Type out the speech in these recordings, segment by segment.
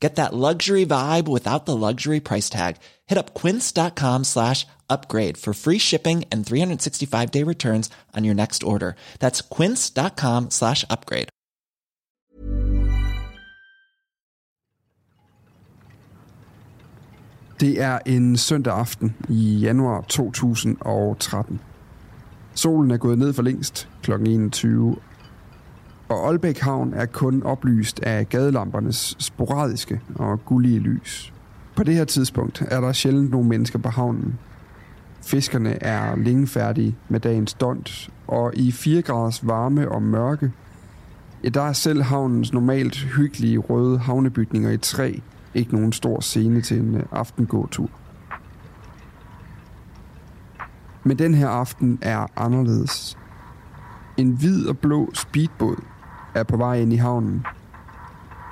Get that luxury vibe without the luxury price tag. Hit up quince.com slash upgrade for free shipping and 365 day returns on your next order. That's quince.com slash upgrade. Det er en søndag aften i januar 2013. Solen er gået ned for længst kl. 21, og Aalbæk Havn er kun oplyst af gadelampernes sporadiske og gullige lys. På det her tidspunkt er der sjældent nogen mennesker på havnen. Fiskerne er længe færdige med dagens dont, og i 4 graders varme og mørke, ja, der er selv havnens normalt hyggelige røde havnebygninger i træ ikke nogen stor scene til en øh, aftengåtur. Men den her aften er anderledes. En hvid og blå speedbåd er på vej ind i havnen.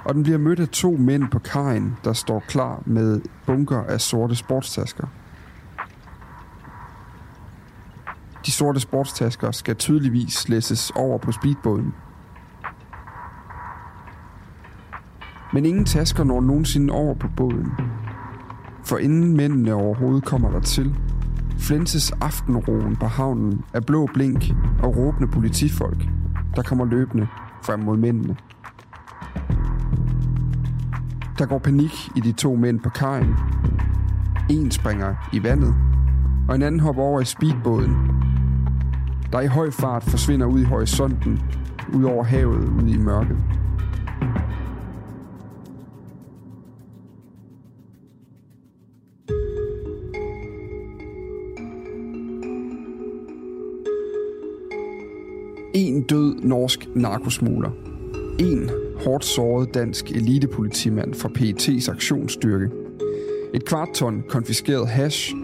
Og den bliver mødt af to mænd på kajen, der står klar med bunker af sorte sportstasker. De sorte sportstasker skal tydeligvis læsses over på speedbåden. Men ingen tasker når nogensinde over på båden. For inden mændene overhovedet kommer der til, flænses aftenroen på havnen af blå blink og råbende politifolk, der kommer løbende frem mod mændene. Der går panik i de to mænd på kajen. En springer i vandet, og en anden hopper over i speedbåden, der i høj fart forsvinder ud i horisonten, ud over havet, ud i mørket. En død norsk narkosmugler. En hårdt såret dansk elitepolitimand fra PET's aktionsstyrke. Et kvart ton konfiskeret hash.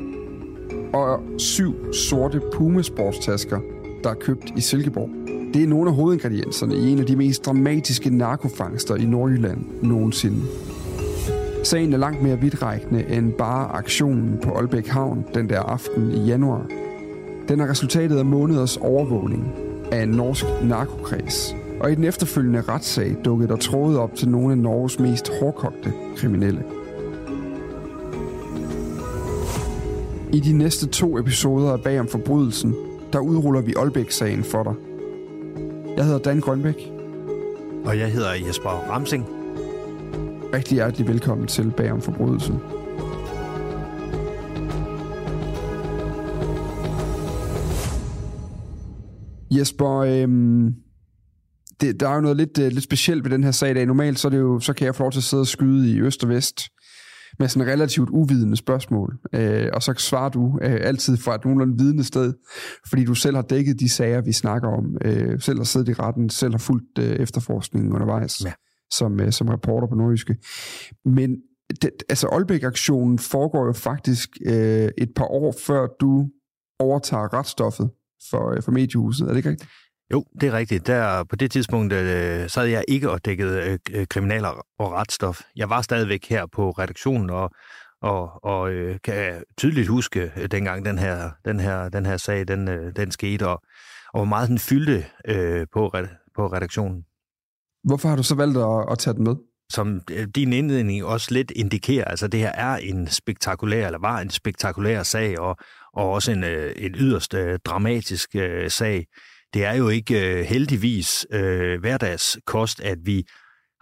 Og syv sorte pumesportstasker, der er købt i Silkeborg. Det er nogle af hovedingredienserne i en af de mest dramatiske narkofangster i Nordjylland nogensinde. Sagen er langt mere vidtrækkende end bare aktionen på Aalbæk Havn den der aften i januar. Den er resultatet af måneders overvågning af en norsk narkokreds. Og i den efterfølgende retssag dukkede der trådet op til nogle af Norges mest hårdkogte kriminelle. I de næste to episoder af Bag om forbrydelsen, der udruller vi Aalbæk-sagen for dig. Jeg hedder Dan Grønbæk. Og jeg hedder Jesper Ramsing. Rigtig hjertelig velkommen til Bag om forbrydelsen. Jesper, øhm, det, der er jo noget lidt, uh, lidt specielt ved den her sag i dag. Normalt så, er det jo, så kan jeg få lov til at sidde og skyde i øst og vest med sådan relativt uvidende spørgsmål. Øh, og så svarer du øh, altid fra et nogenlunde vidende sted, fordi du selv har dækket de sager, vi snakker om. Øh, selv har siddet i retten, selv har fulgt øh, efterforskningen undervejs ja. som, øh, som reporter på Nordjyske. Men det, altså Aalbæk-aktionen foregår jo faktisk øh, et par år før du overtager retsstoffet for, øh, for mediehuset. Er det rigtigt? Jo, det er rigtigt. Der, på det tidspunkt øh, sad jeg ikke og dækkede øh, kriminal og retsstof. Jeg var stadigvæk her på redaktionen og, og, og øh, kan tydeligt huske øh, dengang den her, den her, den her sag, den, øh, den skete, og, og hvor meget den fyldte øh, på, på redaktionen. Hvorfor har du så valgt at, at tage den med? Som øh, din indledning også lidt indikerer, altså det her er en spektakulær, eller var en spektakulær sag, og, og også en, øh, en yderst øh, dramatisk øh, sag. Det er jo ikke øh, heldigvis øh, hverdagskost, at vi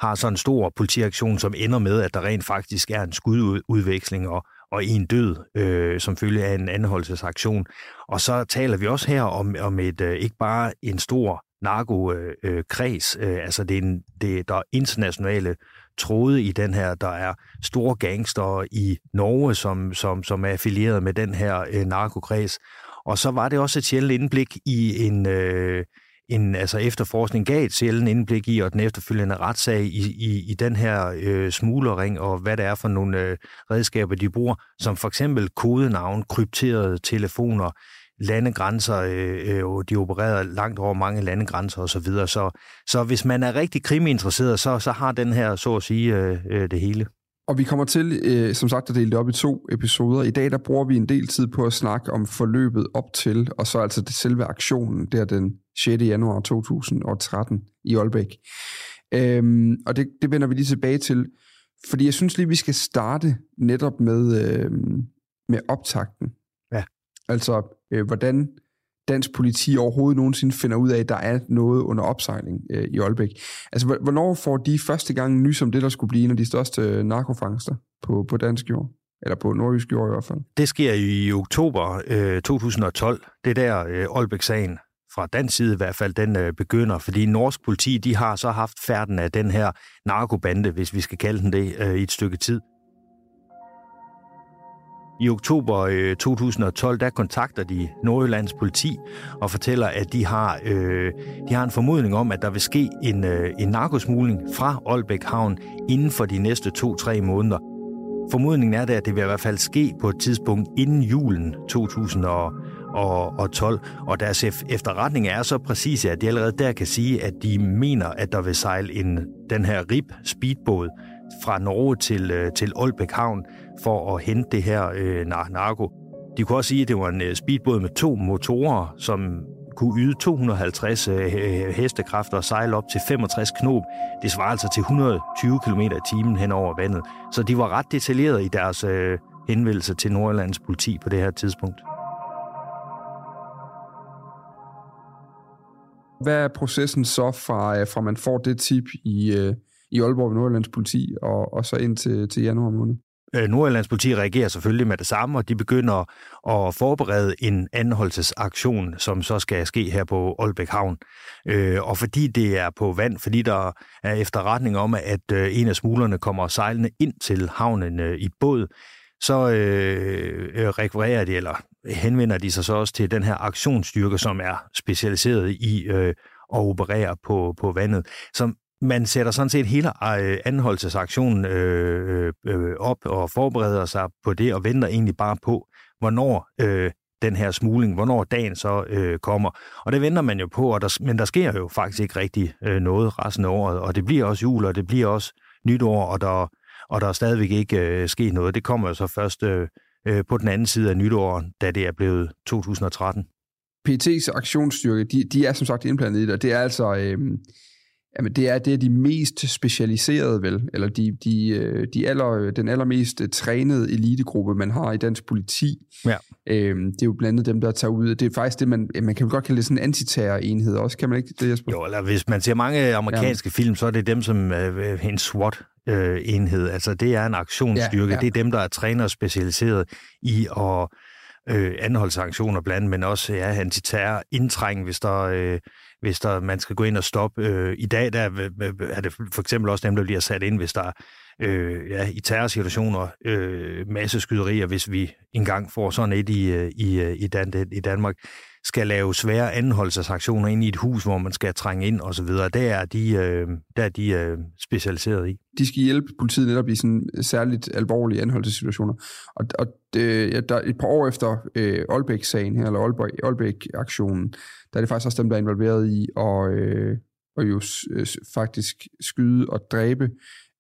har sådan en stor politiaktion, som ender med, at der rent faktisk er en skududveksling og, og en død, øh, som følge af en anholdelsesaktion. Og så taler vi også her om, om et øh, ikke bare en stor narkokreds, øh, øh, øh altså det er, en, det, der er internationale tråde i den her, der er store gangster i Norge, som, som, som er affilieret med den her øh, narkokreds. Og så var det også et sjældent indblik i en, øh, en altså efterforskning gav et sjældent indblik i, og den efterfølgende retssag i, i, i den her øh, smuglerring, og hvad det er for nogle øh, redskaber, de bruger, som for eksempel kodenavn, krypterede telefoner, landegrænser, øh, øh, de opererer langt over mange landegrænser osv. Så, så, så hvis man er rigtig kriminteresseret, så, så har den her, så at sige, øh, øh, det hele. Og vi kommer til, øh, som sagt, at dele det op i to episoder. I dag der bruger vi en del tid på at snakke om forløbet op til, og så altså det selve aktionen, der den 6. januar 2013 i Aalbæk. Øhm, og det, det vender vi lige tilbage til, fordi jeg synes lige, vi skal starte netop med, øh, med optakten. Altså, øh, hvordan dansk politi overhovedet nogensinde finder ud af, at der er noget under opsejling øh, i Aalbæk. Altså, hvornår får de første gang nys om det, der skulle blive en af de største øh, narkofangster på, på dansk jord? Eller på nordjysk jord i hvert fald. Det sker i oktober øh, 2012. Det der øh, Aalbæk-sagen fra dansk side i hvert fald, den øh, begynder, fordi norsk politi, de har så haft færden af den her narkobande, hvis vi skal kalde den det, øh, i et stykke tid. I oktober øh, 2012, der kontakter de Nordjyllands politi og fortæller, at de har, øh, de har en formodning om, at der vil ske en, øh, en narkosmugling fra Aalbæk Havn inden for de næste to-tre måneder. Formodningen er, at det vil i hvert fald ske på et tidspunkt inden julen 2012, og deres efterretning er så præcis, at de allerede der kan sige, at de mener, at der vil sejle en, den her RIP speedbåd fra Norge til, øh, til Aalbæk Havn for at hente det her øh, narko. De kunne også sige, at det var en øh, speedbåd med to motorer, som kunne yde 250 øh, hestekræfter og sejle op til 65 knop. Det svarer altså til 120 km i timen hen over vandet. Så de var ret detaljerede i deres øh, henvendelse til Nordjyllands politi på det her tidspunkt. Hvad er processen så fra, øh, fra man får det tip i, øh, i Aalborg Nordjyllands politi og, og så ind til, til januar måned? Øh, Nordjyllands politi reagerer selvfølgelig med det samme, og de begynder at forberede en anholdelsesaktion, som så skal ske her på Aalbæk Havn. Øh, og fordi det er på vand, fordi der er efterretning om, at øh, en af smuglerne kommer sejlende ind til havnen i båd, så øh, rekvirerer de, eller henvender de sig så også til den her aktionsstyrke, som er specialiseret i øh, at operere på, på vandet, som man sætter sådan set hele øh, anholdelsesaktionen øh, øh, øh, op og forbereder sig på det og venter egentlig bare på, hvornår øh, den her smugling, hvornår dagen så øh, kommer. Og det venter man jo på, og der, men der sker jo faktisk ikke rigtig øh, noget resten af året, og det bliver også jul, og det bliver også nytår, og der, og der er stadigvæk ikke øh, sket noget. Det kommer jo så først øh, øh, på den anden side af nytår, da det er blevet 2013. PT's aktionsstyrke, de, de er som sagt indblandet i det, og det er altså... Øh Jamen, det er, det er de mest specialiserede, vel? Eller de, de, øh, de aller, den allermest trænede elitegruppe, man har i dansk politi. Ja. Øhm, det er jo blandt andet dem, der tager ud. Det er faktisk det, man, man kan jo godt kalde det sådan en antiterror-enhed også, kan man ikke det, Jesper? Jo, eller hvis man ser mange amerikanske ja. film, så er det dem som øh, en SWAT-enhed. Øh, altså, det er en aktionsstyrke. Ja, ja. Det er dem, der er trænet og specialiseret i at øh, anholdsaktioner blandt andet, men også ja, antiterror, indtræng, hvis der... Øh, hvis der, man skal gå ind og stoppe. Øh, I dag der er det for eksempel også dem, der bliver sat ind, hvis der øh, ja, i terrorsituationer øh, masse skyderier, hvis vi engang får sådan et i, øh, i, øh, i, Dan, i Danmark, skal lave svære anholdelsesaktioner ind i et hus, hvor man skal trænge ind osv. Der er de, øh, der er de øh, specialiseret i. De skal hjælpe politiet netop i sådan særligt alvorlige anholdelsessituationer. Og, og øh, det, der, et par år efter øh, Aalbæk-sagen her, eller Aalbæk, Aalbæk-aktionen, der er det faktisk også dem, der er involveret i at, øh, at jo øh, faktisk skyde og dræbe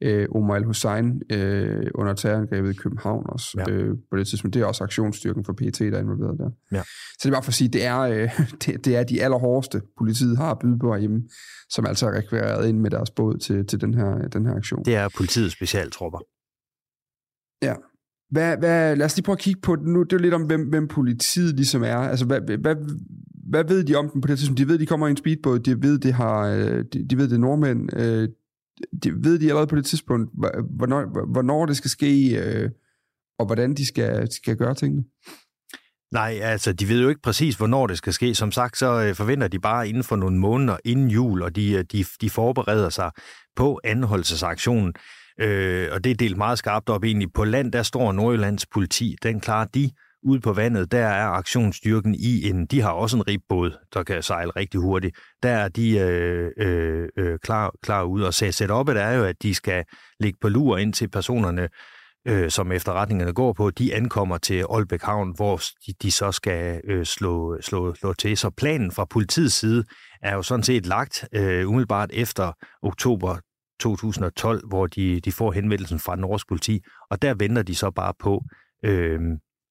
øh, Omar al-Hussein øh, under terrorangrebet i København også. Ja. Øh, på det tidspunkt. Det er også aktionsstyrken for PET, der er involveret der. Ja. Så det er bare for at sige, det er, øh, det, det er de allerhårdeste, politiet har bydet på herhjemme, som altså er rekvireret ind med deres båd til, til den, her, den her aktion. Det er politiets specialtropper. Ja. Hvad, hvad, lad os lige prøve at kigge på nu. Det er jo lidt om, hvem, hvem politiet ligesom er. Altså, hvad, hvad, hvad ved de om den på det tidspunkt? De ved, de kommer i en speedbåd. De ved, det har, øh, de, de ved, det er nordmænd. De ved de allerede på det tidspunkt, hvornår, hvornår det skal ske, øh, og hvordan de skal, skal gøre tingene? Nej, altså de ved jo ikke præcis, hvornår det skal ske. Som sagt, så øh, forventer de bare inden for nogle måneder inden jul, og de, øh, de, de forbereder sig på anholdelsesaktionen. Øh, og det er delt meget skarpt op egentlig. På land, der står Nordjyllands politi. Den klarer de ude på vandet, der er aktionsstyrken i en, de har også en ribbåd, der kan sejle rigtig hurtigt. Der er de øh, øh, øh klar, klar ud, og sætte op, det er jo, at de skal ligge på lur ind til personerne, øh, som efterretningerne går på, de ankommer til Aalbæk Havn, hvor de, de så skal øh, slå, slå, slå til. Så planen fra politiets side er jo sådan set lagt øh, umiddelbart efter oktober 2012, hvor de, de får henvendelsen fra norsk politi, og der venter de så bare på, øh,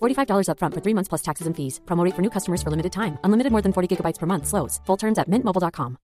$45 upfront for three months plus taxes and fees. Promote for new customers for limited time. Unlimited more than 40 gigabytes per month. Slows. Full terms at mintmobile.com.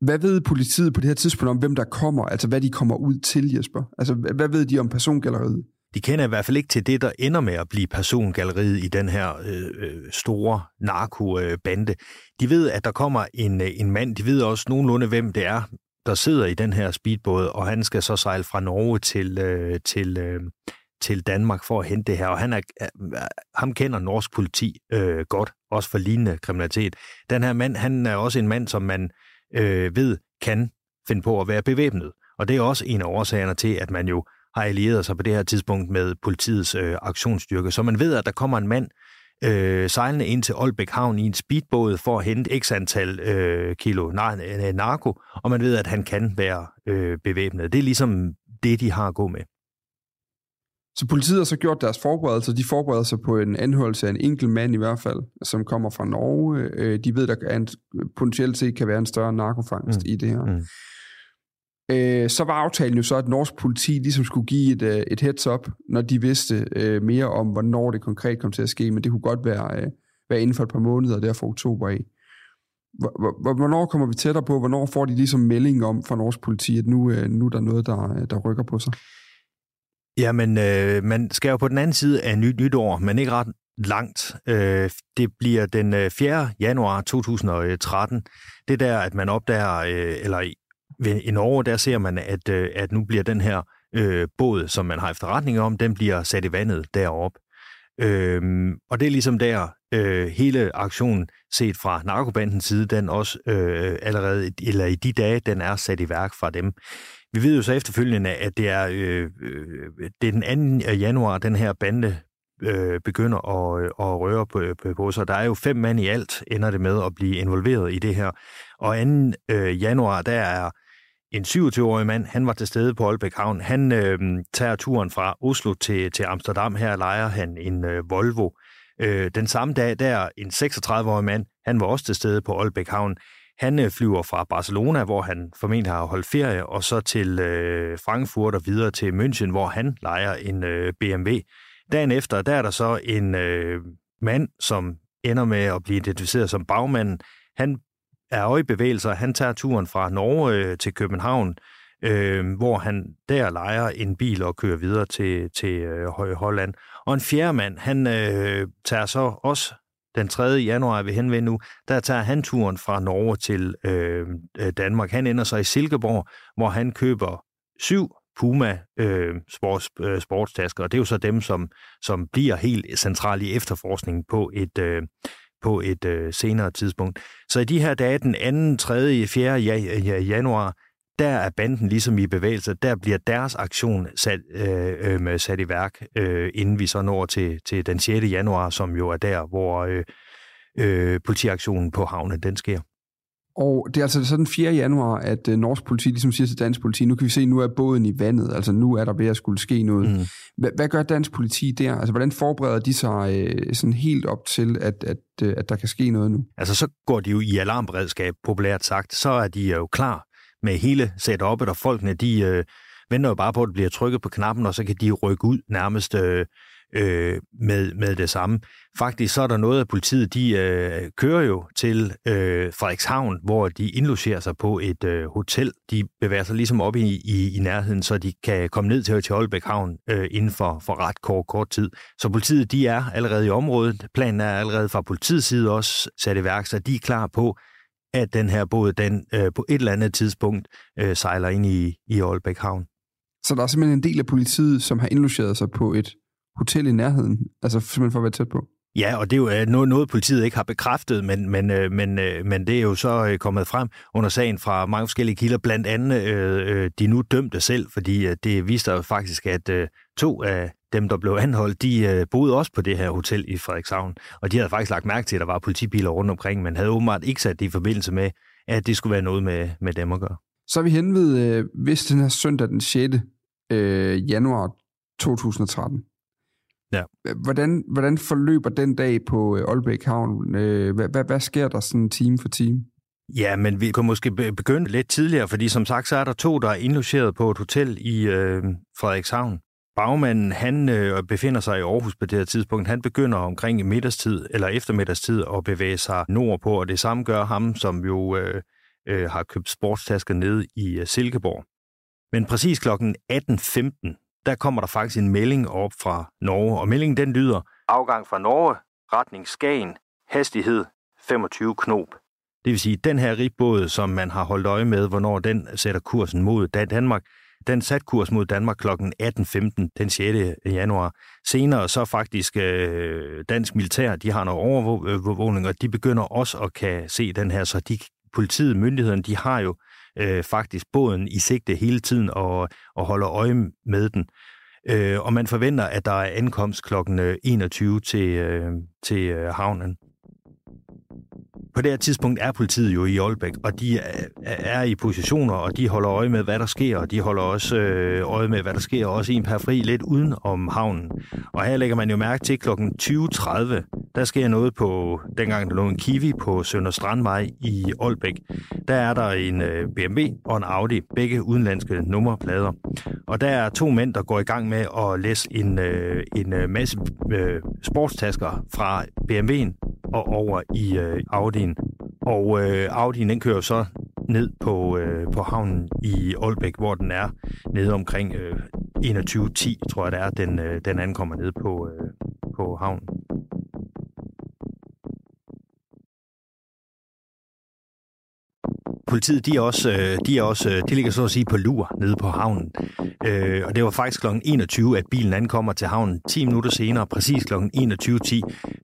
Hvad ved politiet på det her tidspunkt om, hvem der kommer? Altså, hvad de kommer ud til, Jesper? Altså, hvad ved de om persongalleriet? De kender i hvert fald ikke til det, der ender med at blive persongalleriet i den her øh, øh store narkobande. De ved, at der kommer en, øh, en mand. De ved også nogenlunde, hvem det er, der sidder i den her speedbåd, og han skal så sejle fra Norge til, øh, til, øh, til Danmark for at hente det her. Og han er, øh, ham kender norsk politi øh, godt, også for lignende kriminalitet. Den her mand, han er også en mand, som man øh, ved kan finde på at være bevæbnet. Og det er også en af årsagerne til, at man jo har allieret sig på det her tidspunkt med politiets øh, aktionsstyrke. Så man ved, at der kommer en mand øh, sejlende ind til Aalbæk Havn i en speedbåd for at hente x antal øh, kilo nar- narko, og man ved, at han kan være øh, bevæbnet. Det er ligesom det, de har at gå med. Så politiet har så gjort deres forberedelser. De forbereder sig på en anholdelse af en enkelt mand i hvert fald, som kommer fra Norge. Øh, de ved, der en, potentielt set kan være en større narkofangst mm. i det her. Mm. Øh, så var aftalen jo så, at norsk politi ligesom skulle give et, øh, et heads up, når de vidste øh, mere om, hvornår det konkret kom til at ske, men det kunne godt være, øh, være inden for et par måneder, der fra oktober af. Hvornår kommer vi tættere på? Hvornår får de ligesom melding om fra norsk politi, at nu, øh, nu er der noget, der, øh, der rykker på sig? Jamen, øh, man skal jo på den anden side af nyt nytår, men ikke ret langt. Øh, det bliver den øh, 4. Januar 2013. Øh, det der, at man opdager, øh, eller i Norge, der ser man, at, øh, at nu bliver den her øh, båd, som man har efterretning om, den bliver sat i vandet derop. Øhm, og det er ligesom der, øh, hele aktionen set fra narkobandens side, den også øh, allerede, eller i de dage, den er sat i værk fra dem. Vi ved jo så efterfølgende, at det er, øh, øh det er den 2. januar, den her bande øh, begynder at, øh, at røre på, på, på sig. Der er jo fem mand i alt, ender det med at blive involveret i det her. Og 2. Øh, januar, der er en 27-årig mand, han var til stede på Aalbæk Havn. Han øh, tager turen fra Oslo til, til Amsterdam. Her leger han en øh, Volvo. Øh, den samme dag, der en 36-årig mand, han var også til stede på Aalbæk Havn. Han øh, flyver fra Barcelona, hvor han formentlig har holdt ferie, og så til øh, Frankfurt og videre til München, hvor han leger en øh, BMW. Dagen efter, der er der så en øh, mand, som ender med at blive identificeret som bagmanden. Han bevægelser. Han tager turen fra Norge øh, til København, øh, hvor han der leger en bil og kører videre til, til øh, Holland. Og en fjerde mand, han øh, tager så også den 3. januar, vi henvende nu, der tager han turen fra Norge til øh, øh, Danmark. Han ender så i Silkeborg, hvor han køber syv Puma øh, sports, øh, sportstasker, og det er jo så dem, som, som bliver helt centrale i efterforskningen på et, øh, på et øh, senere tidspunkt. Så i de her dage, den 2., 3., 4. januar, der er banden ligesom i bevægelse, der bliver deres aktion sat, øh, øh, sat i værk, øh, inden vi så når til, til den 6. januar, som jo er der, hvor øh, øh, politiaktionen på havnen den sker. Og det er altså sådan den 4. januar, at øh, norsk politi ligesom siger til dansk politi, nu kan vi se, nu er båden i vandet, altså nu er der ved at skulle ske noget. Mm. Hvad, hvad gør dansk politi der? Altså hvordan forbereder de sig øh, sådan helt op til, at, at, øh, at der kan ske noget nu? Altså så går de jo i alarmberedskab, populært sagt. Så er de jo klar med hele setupet, og folkene de øh, venter jo bare på, at det bliver trykket på knappen, og så kan de rykke ud nærmest øh, øh, med, med det samme. Faktisk så er der noget af politiet, de øh, kører jo til øh, Frederikshavn, hvor de indlogerer sig på et øh, hotel. De bevæger sig ligesom op i, i, i nærheden, så de kan komme ned til, til Holbæk Havn øh, inden for, for ret kort, kort tid. Så politiet, de er allerede i området. Planen er allerede fra politiets side også sat i værk, så de er klar på, at den her båd, den øh, på et eller andet tidspunkt øh, sejler ind i, i Aalbæk Havn. Så der er simpelthen en del af politiet, som har indlogeret sig på et hotel i nærheden, altså simpelthen for at være tæt på? Ja, og det er jo øh, noget, noget politiet ikke har bekræftet, men, men, øh, men, øh, men det er jo så kommet frem under sagen fra mange forskellige kilder, blandt andet øh, de nu dømte selv, fordi det viste jo faktisk, at øh, to af dem, der blev anholdt, de øh, boede også på det her hotel i Frederikshavn, og de havde faktisk lagt mærke til, at der var politibiler rundt omkring, men havde åbenbart ikke sat det i forbindelse med, at det skulle være noget med, med dem at gøre. Så er vi hen ved, øh, hvis den her søndag den 6. Øh, januar 2013. Ja. Hvordan, hvordan forløber den dag på øh, Aalbæk Havn? Øh, hvad, hvad, hvad sker der sådan time for time? Ja, men vi kan måske begynde lidt tidligere, fordi som sagt, så er der to, der er indlogeret på et hotel i øh, Frederikshavn. Bagmanden, han øh, befinder sig i Aarhus på det her tidspunkt. Han begynder omkring middagstid eller eftermiddagstid at bevæge sig nordpå, og det samme gør ham, som jo øh, øh, har købt sportstasker nede i øh, Silkeborg. Men præcis klokken 18.15, der kommer der faktisk en melding op fra Norge, og meldingen den lyder, afgang fra Norge, retning Skagen, hastighed 25 knop. Det vil sige, at den her ribbåd, som man har holdt øje med, hvornår den sætter kursen mod Danmark, den satte kurs mod Danmark kl. 18.15 den 6. januar. Senere så faktisk øh, dansk militær, de har noget overvågning, og de begynder også at kan se den her, så de, politiet, myndighederne, de har jo øh, faktisk båden i sigte hele tiden og, og holder øje med den. Øh, og man forventer, at der er ankomst kl. 21 øh, til, øh, til øh, havnen. På det her tidspunkt er politiet jo i Aalbæk, og de er i positioner, og de holder øje med, hvad der sker, og de holder også øh, øje med, hvad der sker, også i en par fri lidt uden om havnen. Og her lægger man jo mærke til kl. 20.30, der sker noget på, dengang der lå en Kiwi på Sønder Strandvej i Aalbæk. Der er der en øh, BMW og en Audi, begge udenlandske nummerplader. Og der er to mænd, der går i gang med at læse en, øh, en øh, masse sportstasker fra BMW'en og over i Audi'en. Og øh, Audi'en den kører så ned på, øh, på havnen i Aalbæk, hvor den er nede omkring øh, 21.10, tror jeg det er, den, øh, den ankommer ned på, øh, på havnen. Politiet, de er også, øh, de er også, øh, de ligger så at sige på lur nede på havnen. Øh, og det var faktisk kl. 21, at bilen ankommer til havnen. 10 minutter senere, præcis kl. 21.10,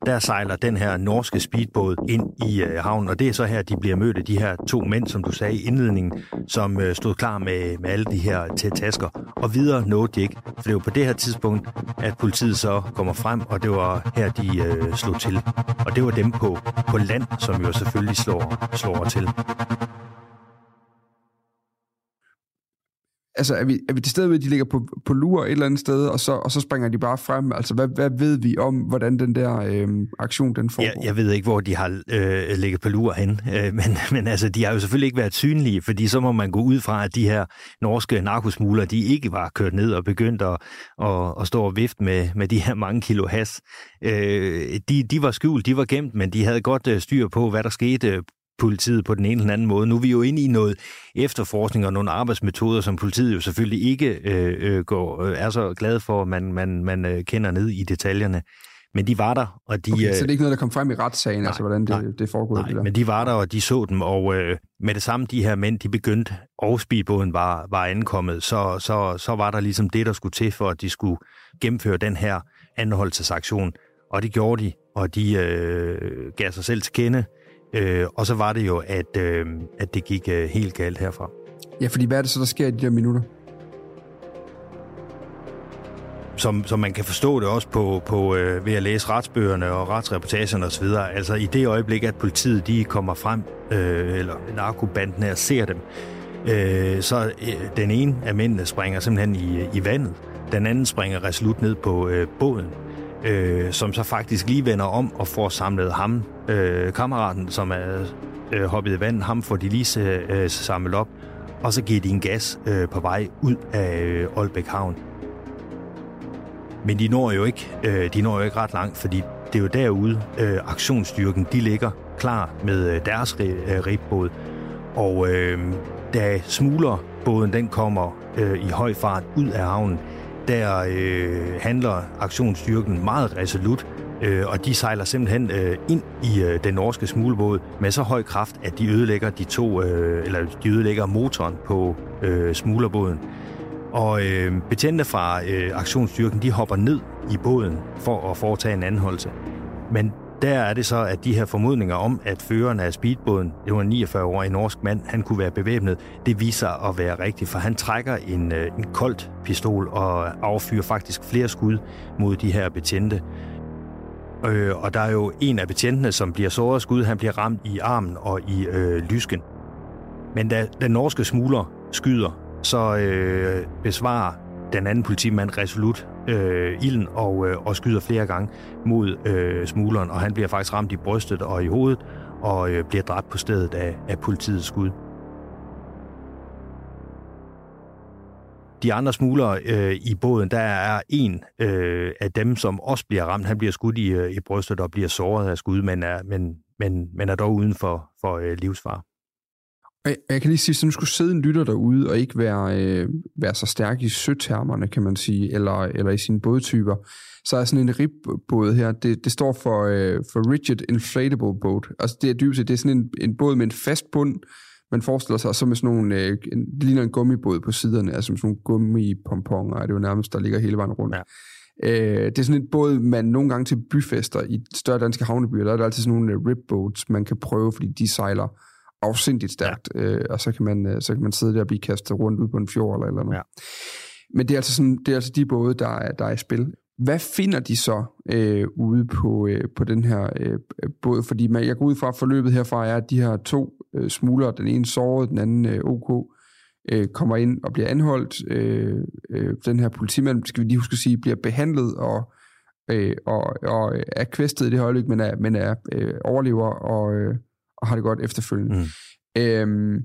der sejler den her norske speedbåd ind i øh, havnen. Og det er så her, de bliver mødt af de her to mænd, som du sagde i indledningen, som stod klar med, med alle de her tasker. Og videre nåede de ikke, for det var på det her tidspunkt, at politiet så kommer frem, og det var her, de øh, slog til. Og det var dem på, på land, som jo selvfølgelig slår, slår til. Altså er vi, er vi til stede ved, at de ligger på, på lur et eller andet sted, og så, og så springer de bare frem? Altså hvad, hvad ved vi om, hvordan den der øh, aktion den foregår? Jeg, jeg ved ikke, hvor de har øh, ligget på lur hen, øh, men, men altså, de har jo selvfølgelig ikke været synlige, fordi så må man gå ud fra, at de her norske narkosmugler, de ikke var kørt ned og begyndt at, at, at stå og vifte med, med de her mange kilo has. Øh, de, de var skjult, de var gemt, men de havde godt øh, styr på, hvad der skete politiet på den ene eller anden måde. Nu er vi jo inde i noget efterforskning og nogle arbejdsmetoder, som politiet jo selvfølgelig ikke øh, øh går, øh, er så glade for, at man, man, man øh, kender ned i detaljerne. Men de var der, og de... Okay, så det er ikke noget, der kom frem i retssagen, nej, altså hvordan det, nej, det foregår? Nej, det der. men de var der, og de så dem, og øh, med det samme, de her mænd, de begyndte, og speedbåden var, var ankommet, så, så, så var der ligesom det, der skulle til, for at de skulle gennemføre den her anholdelsesaktion. Og det gjorde de, og de øh, gav sig selv til kende, Øh, og så var det jo, at, øh, at det gik øh, helt galt herfra. Ja, fordi hvad er det så, der sker i de der minutter? som, som man kan forstå det også på, på øh, ved at læse retsbøgerne og retsreportagerne osv. Altså i det øjeblik, at politiet de kommer frem, øh, eller narkobanden her ser dem, øh, så øh, den ene af mændene springer simpelthen i, i vandet. Den anden springer resolut ned på øh, båden, øh, som så faktisk lige vender om og får samlet ham, øh, kammeraten, som er øh, hoppet i vandet, ham får de lige øh, samlet op, og så giver de en gas øh, på vej ud af øh, Aalbæk Havn. Men de når jo ikke, øh, de når jo ikke ret langt, fordi det er jo derude, øh, aktionsstyrken, de ligger klar med øh, deres øh, ribbåd. Og øh, da smuglerbåden den kommer øh, i høj fart ud af havnen, der øh, handler aktionsstyrken meget resolut, øh, og de sejler simpelthen øh, ind i øh, den norske smuglebåd med så høj kraft, at de ødelægger de to, øh, eller de ødelægger motoren på øh, smuglerbåden. Og øh, betjente fra øh, aktionsstyrken, de hopper ned i båden for at foretage en anholdelse. Men der er det så, at de her formodninger om, at føreren af speedbåden, det var en 49-årig norsk mand, han kunne være bevæbnet, det viser at være rigtigt, for han trækker en, øh, en koldt pistol og affyrer faktisk flere skud mod de her betjente. Øh, og der er jo en af betjentene, som bliver såret skud, han bliver ramt i armen og i øh, lysken. Men da den norske smugler skyder, så øh, besvarer den anden politimand resolut øh, ilden og, øh, og skyder flere gange mod øh, smugleren, og han bliver faktisk ramt i brystet og i hovedet, og øh, bliver dræbt på stedet af, af politiets skud. De andre smuglere øh, i båden, der er en øh, af dem, som også bliver ramt. Han bliver skudt i, øh, i brystet og bliver såret af skud, men er, men, men, men er dog uden for, for øh, livsfar. Jeg, jeg kan lige sige, at nu skulle sidde en lytter derude og ikke være, øh, være så stærk i søtermerne, kan man sige, eller, eller i sine bådtyper, så er sådan en ribbåd her, det, det står for, øh, for Rigid Inflatable Boat. Altså det er dybest set, det er sådan en, en båd med en fast bund, man forestiller sig, så med sådan nogle, øh, det ligner en gummibåd på siderne, altså med sådan nogle gummipomponger, er det jo nærmest, der ligger hele vejen rundt. Ja. Øh, det er sådan en båd, man nogle gange til byfester i større danske havnebyer, der er der altid sådan nogle øh, ribboats, man kan prøve, fordi de sejler afsindigt stærkt, ja. øh, og så kan, man, øh, så kan man sidde der og blive kastet rundt ud på en fjord eller eller noget. Ja. Men det er, altså sådan, det er altså de både, der er, der er i spil. Hvad finder de så øh, ude på, øh, på den her øh, båd? Fordi man, jeg går ud fra, at forløbet herfra er, at de her to øh, smuglere, den ene såret, den anden øh, OK, øh, kommer ind og bliver anholdt. Øh, øh, den her politimand, skal vi lige huske at sige, bliver behandlet og, øh, og, og er kvæstet i det her øjeblik, men er, men er øh, overlever og, øh, og har det godt efterfølgende. Mm. Øhm,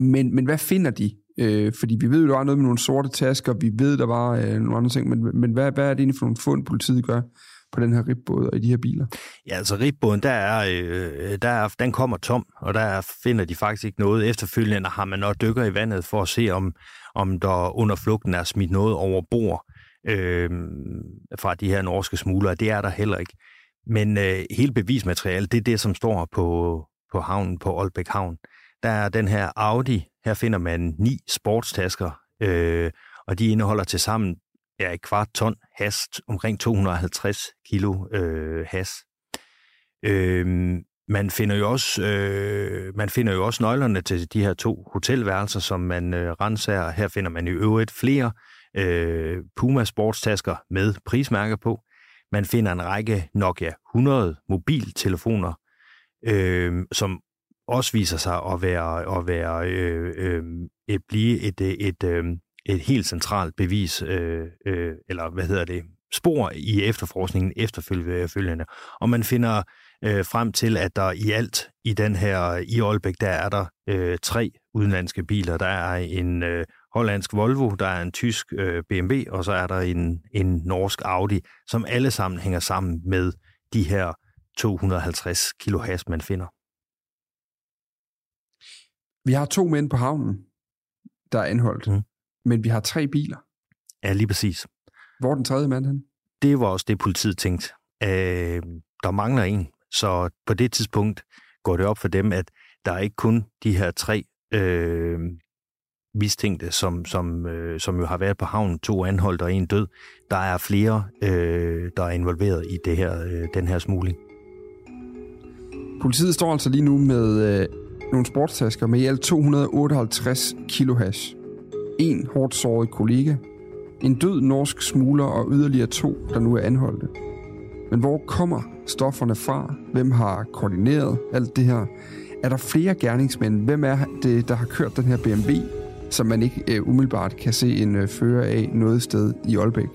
men, men hvad finder de? Øh, fordi vi ved jo, der var noget med nogle sorte tasker, vi ved, der var øh, nogle andre ting, men, men hvad, hvad er det egentlig for nogle fund, politiet gør på den her ribbåd og i de her biler? Ja, altså ribbåden, der er, øh, der er, den kommer tom, og der finder de faktisk ikke noget. Efterfølgende har man også dykker i vandet for at se, om, om der under flugten er smidt noget over bord øh, fra de her norske smuglere. Det er der heller ikke. Men øh, hele bevismaterialet, det er det, som står på, på havnen på Aalbæk Havn. Der er den her Audi, her finder man ni sportstasker, øh, og de indeholder til sammen ja, et kvart ton has, omkring 250 kilo øh, has. Øh, man finder jo også øh, man finder jo også nøglerne til de her to hotelværelser, som man øh, renser. Her finder man i øvrigt flere øh, Puma sportstasker med prismærker på. Man finder en række Nokia 100 mobiltelefoner, øh, som også viser sig at være at være øh, øh, et blive et et, et, øh, et helt centralt bevis øh, øh, eller hvad hedder det spor i efterforskningen efterfølgende. Og man finder øh, frem til, at der i alt i den her i Aalbæk, der er der øh, tre udenlandske biler. Der er en øh, hollandsk Volvo, der er en tysk øh, BMW, og så er der en, en norsk Audi, som alle sammen hænger sammen med de her 250 kilo has, man finder. Vi har to mænd på havnen, der er anholdt, mm. men vi har tre biler. Ja, lige præcis. Hvor er den tredje mand hen? Det var også det, politiet tænkte. Øh, der mangler en, så på det tidspunkt går det op for dem, at der er ikke kun de her tre øh, mistænkte, som, som, øh, som jo har været på havnen, to anholdt og en død. Der er flere, øh, der er involveret i det her, øh, den her smugling. Politiet står altså lige nu med øh, nogle sportstasker med i alt 258 kilo hash. En hårdt såret kollega, en død norsk smugler og yderligere to, der nu er anholdte. Men hvor kommer stofferne fra? Hvem har koordineret alt det her? Er der flere gerningsmænd? Hvem er det, der har kørt den her BMW, som man ikke uh, umiddelbart kan se en uh, fører af noget sted i Aalbæk?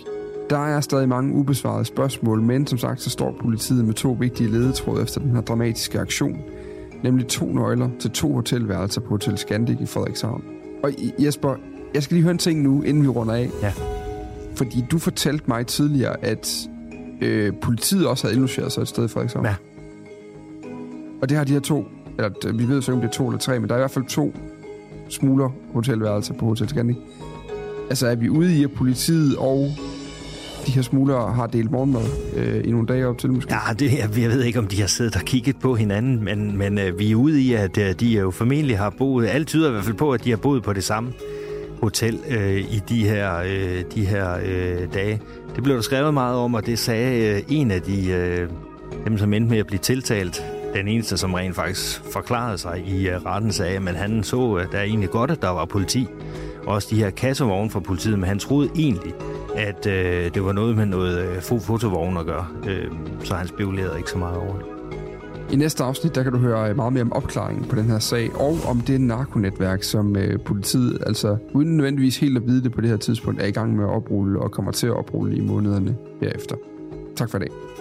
Der er stadig mange ubesvarede spørgsmål, men som sagt så står politiet med to vigtige ledetråde efter den her dramatiske aktion. Nemlig to nøgler til to hotelværelser på Hotel Scandic i Frederikshavn. Og Jesper, jeg skal lige høre en ting nu, inden vi runder af. Ja. Fordi du fortalte mig tidligere, at øh, politiet også havde indlogeret sig et sted i Frederikshavn. Ja. Og det har de her to, eller vi ved så ikke, om det er to eller tre, men der er i hvert fald to smugler hotelværelser på Hotel Scandic. Altså er vi ude i, at politiet og de her smuglere har delt morgenmad øh, i nogle dage op til måske? Ja, det, jeg ved ikke, om de har siddet og kigget på hinanden, men, men øh, vi er ude i, at øh, de jo formentlig har boet, alt tyder i hvert fald på, at de har boet på det samme hotel øh, i de her, øh, de her øh, dage. Det blev der skrevet meget om, og det sagde øh, en af de, øh, dem, som endte med at blive tiltalt, den eneste, som rent faktisk forklarede sig i øh, retten, sagde, men han så, at der egentlig godt, at der var politi. Også de her kassevogne fra politiet, men han troede egentlig, at øh, det var noget med noget øh, fotovogn at gøre. Øh, så han spekulerede ikke så meget over det. I næste afsnit, der kan du høre øh, meget mere om opklaringen på den her sag, og om det narkonetværk, som øh, politiet, altså uden nødvendigvis helt at vide det på det her tidspunkt, er i gang med at oprulle og kommer til at oprulle i månederne herefter. Tak for i dag.